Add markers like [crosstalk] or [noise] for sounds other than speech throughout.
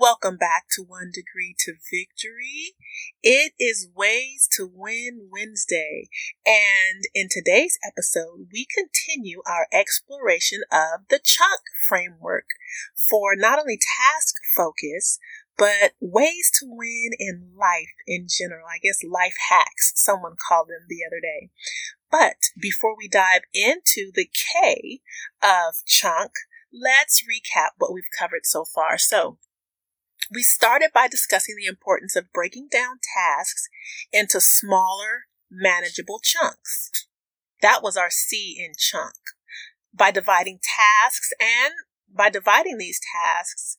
Welcome back to One Degree to Victory. It is Ways to Win Wednesday, and in today's episode, we continue our exploration of the chunk framework for not only task focus, but ways to win in life in general. I guess life hacks, someone called them the other day. But before we dive into the K of chunk, let's recap what we've covered so far. So, we started by discussing the importance of breaking down tasks into smaller, manageable chunks. That was our C in chunk. By dividing tasks and by dividing these tasks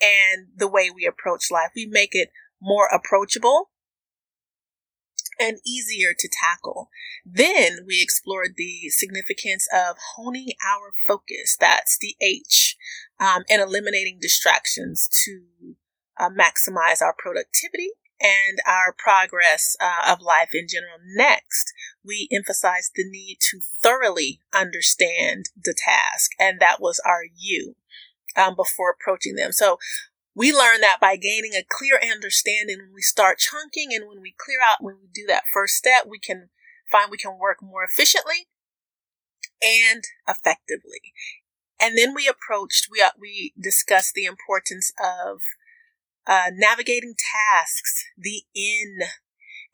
and the way we approach life, we make it more approachable and easier to tackle. Then we explored the significance of honing our focus. That's the H, um, and eliminating distractions to uh, maximize our productivity and our progress uh, of life in general. Next, we emphasize the need to thoroughly understand the task, and that was our U um, before approaching them. So we learn that by gaining a clear understanding when we start chunking and when we clear out, when we do that first step, we can find we can work more efficiently and effectively. And then we approached, we, uh, we discussed the importance of uh, navigating tasks, the in,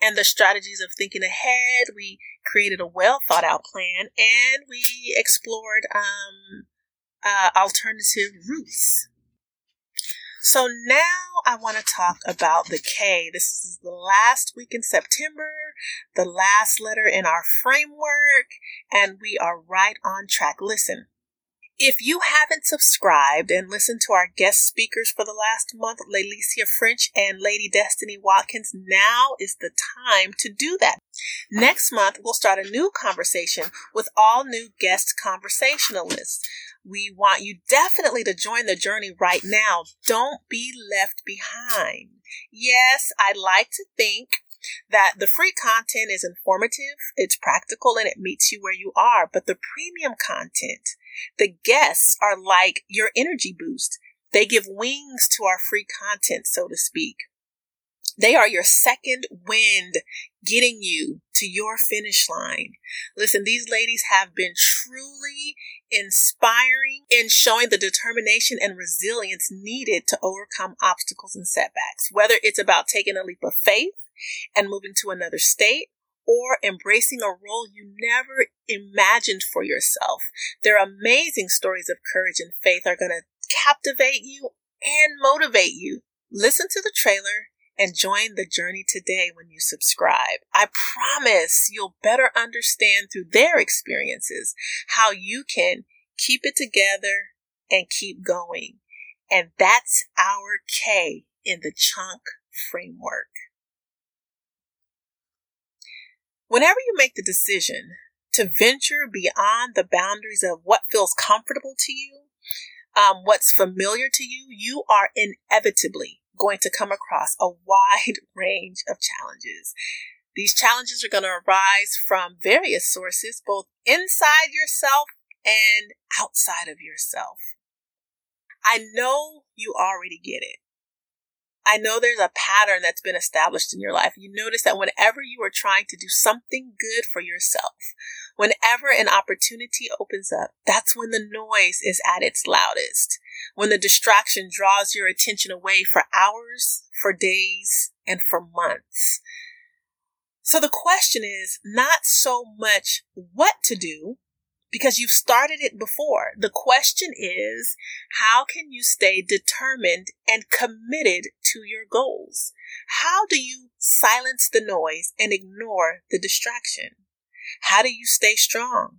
and the strategies of thinking ahead. We created a well thought out plan and we explored um, uh, alternative routes. So now I want to talk about the K. This is the last week in September, the last letter in our framework, and we are right on track. Listen, if you haven't subscribed and listened to our guest speakers for the last month, Lelicia French and Lady Destiny Watkins, now is the time to do that. Next month, we'll start a new conversation with all new guest conversationalists. We want you definitely to join the journey right now. Don't be left behind. Yes, I'd like to think that the free content is informative, it's practical, and it meets you where you are. But the premium content, the guests are like your energy boost. They give wings to our free content, so to speak. They are your second wind getting you to your finish line. Listen, these ladies have been truly inspiring in showing the determination and resilience needed to overcome obstacles and setbacks, whether it's about taking a leap of faith and moving to another state or embracing a role you never imagined for yourself. Their amazing stories of courage and faith are going to captivate you and motivate you. Listen to the trailer and join the journey today when you subscribe. I promise you'll better understand through their experiences how you can keep it together and keep going. And that's our K in the chunk framework. Whenever you make the decision to venture beyond the boundaries of what feels comfortable to you, um, what's familiar to you, you are inevitably going to come across a wide [laughs] range of challenges. These challenges are going to arise from various sources, both inside yourself and outside of yourself. I know you already get it. I know there's a pattern that's been established in your life. You notice that whenever you are trying to do something good for yourself, whenever an opportunity opens up, that's when the noise is at its loudest. When the distraction draws your attention away for hours, for days, and for months. So the question is not so much what to do, because you've started it before. The question is, how can you stay determined and committed to your goals? How do you silence the noise and ignore the distraction? How do you stay strong?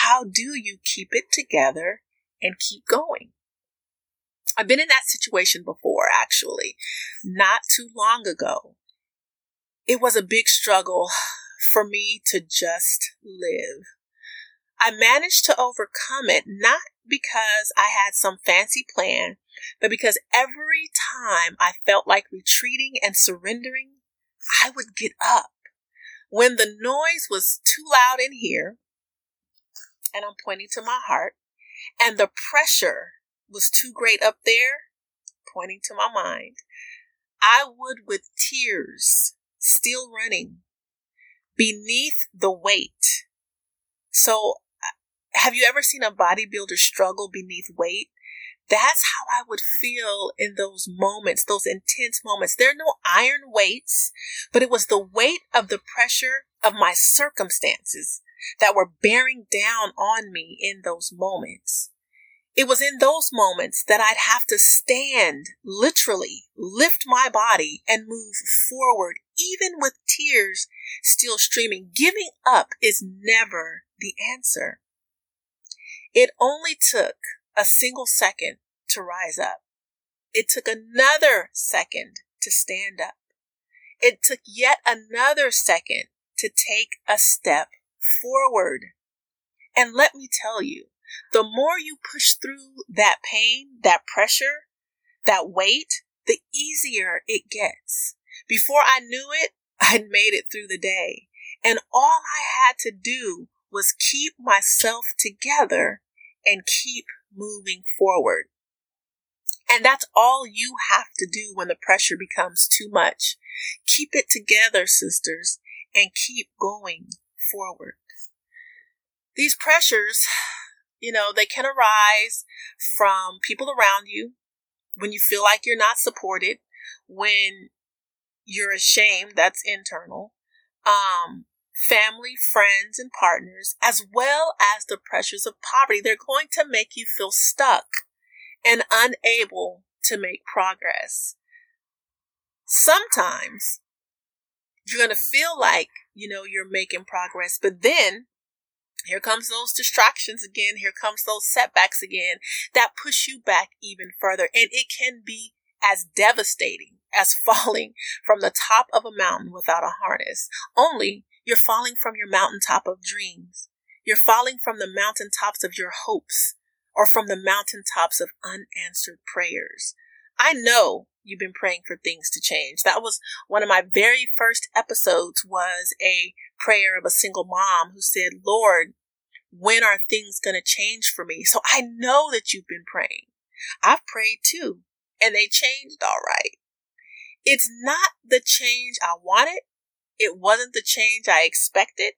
How do you keep it together and keep going? I've been in that situation before, actually, not too long ago. It was a big struggle for me to just live. I managed to overcome it not because I had some fancy plan, but because every time I felt like retreating and surrendering, I would get up. When the noise was too loud in here, and I'm pointing to my heart, and the pressure was too great up there, pointing to my mind, I would, with tears still running, beneath the weight. So, have you ever seen a bodybuilder struggle beneath weight? That's how I would feel in those moments, those intense moments. There are no iron weights, but it was the weight of the pressure of my circumstances that were bearing down on me in those moments. It was in those moments that I'd have to stand, literally lift my body and move forward, even with tears still streaming. Giving up is never the answer. It only took a single second to rise up. It took another second to stand up. It took yet another second to take a step forward. And let me tell you, the more you push through that pain, that pressure, that weight, the easier it gets. Before I knew it, [laughs] I'd made it through the day. And all I had to do was keep myself together and keep moving forward. And that's all you have to do when the pressure becomes too much. Keep it together, sisters, and keep going forward. These pressures, you know, they can arise from people around you when you feel like you're not supported, when you're ashamed, that's internal. Um, family, friends, and partners, as well as the pressures of poverty. They're going to make you feel stuck and unable to make progress. Sometimes you're going to feel like, you know, you're making progress, but then here comes those distractions again. Here comes those setbacks again that push you back even further. And it can be as devastating as [laughs] falling from the top of a mountain without a harness. Only you're falling from your mountaintop of dreams. You're falling from the mountaintops of your hopes or from the mountaintops of unanswered prayers. I know you've been praying for things to change. That was one of my very first episodes was a prayer of a single mom who said, Lord, when are things going to change for me? So I know that you've been praying. I've prayed too, and they changed all right. It's not the change I wanted. It wasn't the change I expected.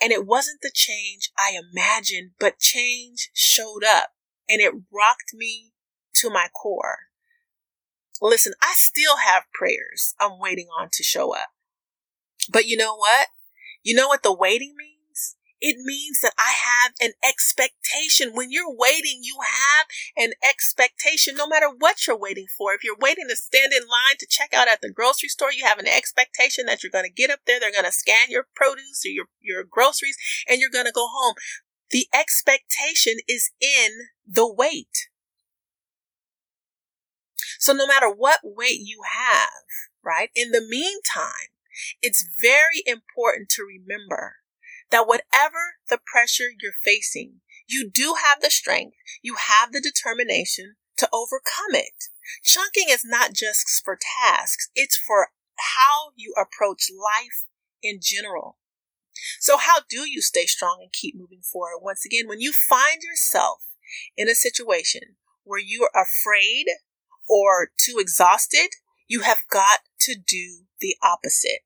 And it wasn't the change I imagined, but change showed up and it rocked me to my core. Listen, I still have prayers I'm waiting on to show up. But you know what? You know what the waiting means? It means that I have an expectation. When you're waiting, you have an expectation no matter what you're waiting for. If you're waiting to stand in line to check out at the grocery store, you have an expectation that you're going to get up there. They're going to scan your produce or your, your groceries and you're going to go home. The expectation is in the wait. So no matter what weight you have, right? In the meantime, it's very important to remember that whatever the pressure you're facing, you do have the strength, you have the determination to overcome it. Chunking is not just for tasks, it's for how you approach life in general. So how do you stay strong and keep moving forward? Once again, when you find yourself in a situation where you are afraid or too exhausted, you have got to do the opposite.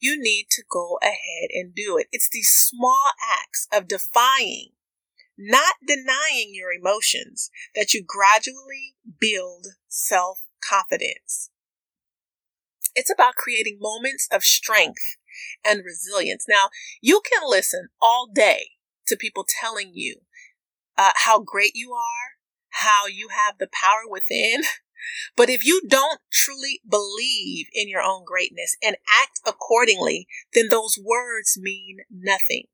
You need to go ahead and do it. It's these small acts of defying, not denying your emotions that you gradually build self confidence. It's about creating moments of strength and resilience. Now, you can listen all day to people telling you uh, how great you are, how you have the power within, But if you don't truly believe in your own greatness and act accordingly, then those words mean nothing.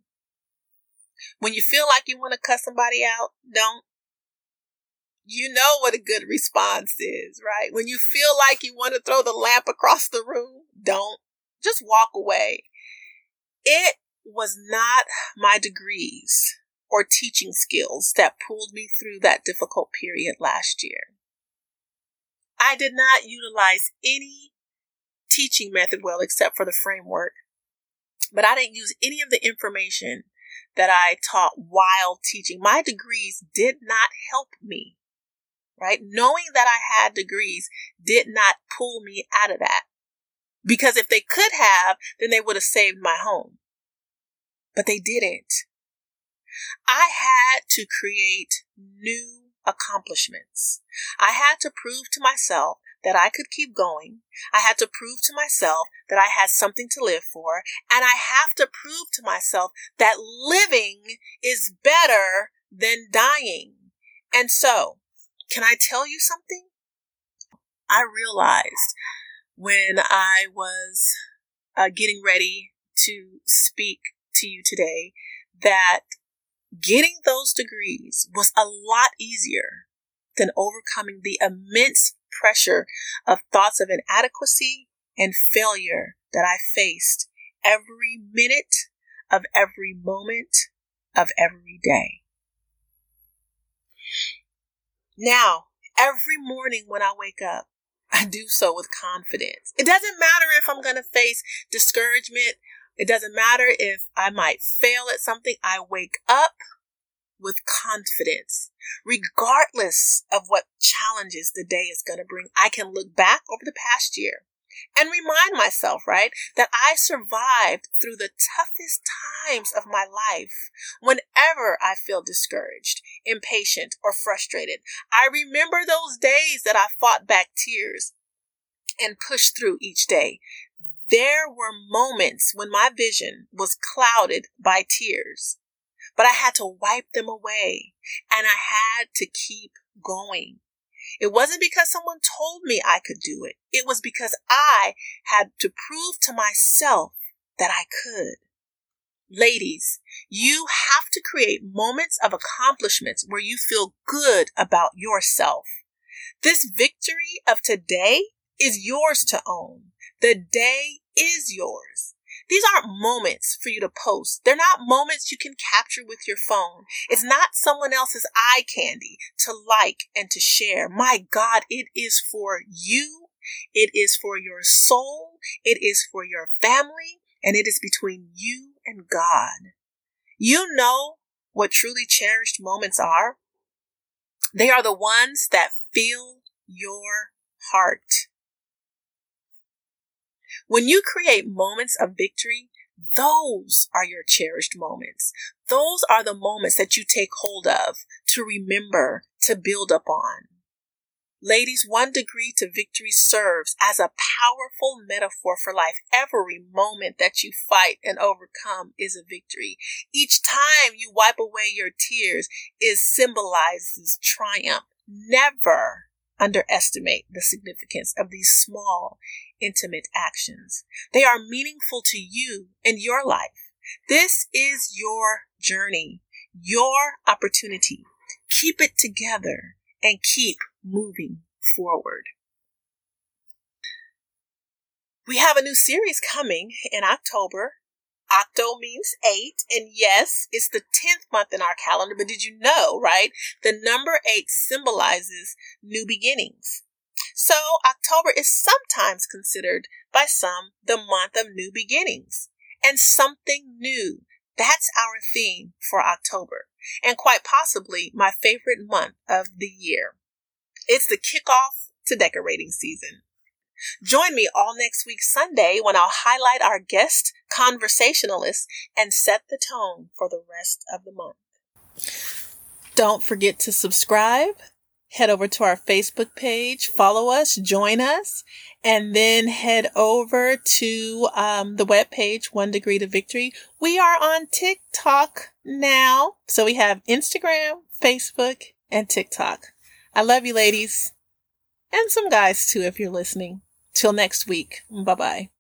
When you feel like you want to cut somebody out, don't. You know what a good response is, right? When you feel like you want to throw the lamp across the room, don't. Just walk away. It was not my degrees or teaching skills that pulled me through that difficult period last year. I did not utilize any teaching method well except for the framework. But I didn't use any of the information that I taught while teaching. My degrees did not help me. right? Knowing that I had degrees did not pull me out of that. Because if they could have, then they would have saved my home. But they didn't. I had to create new accomplishments. I had to prove to myself that I could keep going. I had to prove to myself that I had something to live for. And I have to prove to myself that living is better than dying. And so, can I tell you something? I realized when I was uh, getting ready to speak to you today that getting those degrees was a lot easier than overcoming the immense pressure of thoughts of inadequacy and failure that I faced every minute of every moment of every day. Now, every morning when I wake up, I do so with confidence. It doesn't matter if I'm going to face discouragement. It doesn't matter if I might fail at something. I wake up with confidence, regardless of what challenges the day is going to bring. I can look back over the past year and remind myself, right, that I survived through the toughest times of my life. Whenever I feel discouraged, impatient, or frustrated, I remember those days that I fought back tears and pushed through each day. There were moments when my vision was clouded by tears, but I had to wipe them away and I had to keep going. It wasn't because someone told me I could do it. It was because I had to prove to myself that I could. Ladies, you have to create moments of accomplishments where you feel good about yourself. This victory of today is yours to own. The day is yours. These aren't moments for you to post. They're not moments you can capture with your phone. It's not someone else's eye candy to like and to share. My God, it is for you. It is for your soul. It is for your family. And it is between you and God. You know what truly cherished moments are? They are the ones that fill your heart. When you create moments of victory, those are your cherished moments. Those are the moments that you take hold of to remember, to build upon. Ladies, one degree to victory serves as a powerful metaphor for life. Every moment that you fight and overcome is a victory. Each time you wipe away your tears is symbolizes triumph. Never underestimate the significance of these small, intimate actions. They are meaningful to you and your life. This is your journey, your opportunity. Keep it together and keep moving forward. We have a new series coming in October Octo means eight. And yes, it's the 10th month in our calendar. But did you know, right? The number eight symbolizes new beginnings. So October is sometimes considered by some the month of new beginnings and something new. That's our theme for October and quite possibly my favorite month of the year. It's the kickoff to decorating season. Join me all next week Sunday when I'll highlight our guest conversationalists and set the tone for the rest of the month. Don't forget to subscribe. Head over to our Facebook page, follow us, join us, and then head over to um, the web page, One Degree to Victory. We are on TikTok now. So we have Instagram, Facebook, and TikTok. I love you, ladies. And some guys too, if you're listening. Till next week. Bye bye.